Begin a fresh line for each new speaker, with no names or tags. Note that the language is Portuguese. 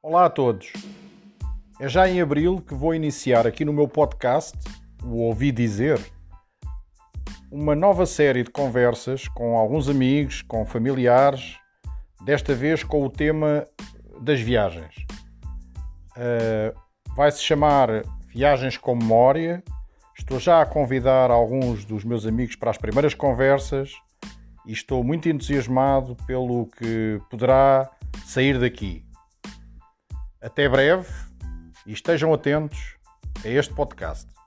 Olá a todos. É já em abril que vou iniciar aqui no meu podcast, o Ouvi Dizer, uma nova série de conversas com alguns amigos, com familiares, desta vez com o tema das viagens. Uh, Vai-se chamar Viagens com Memória. Estou já a convidar alguns dos meus amigos para as primeiras conversas e estou muito entusiasmado pelo que poderá sair daqui. Até breve e estejam atentos a este podcast.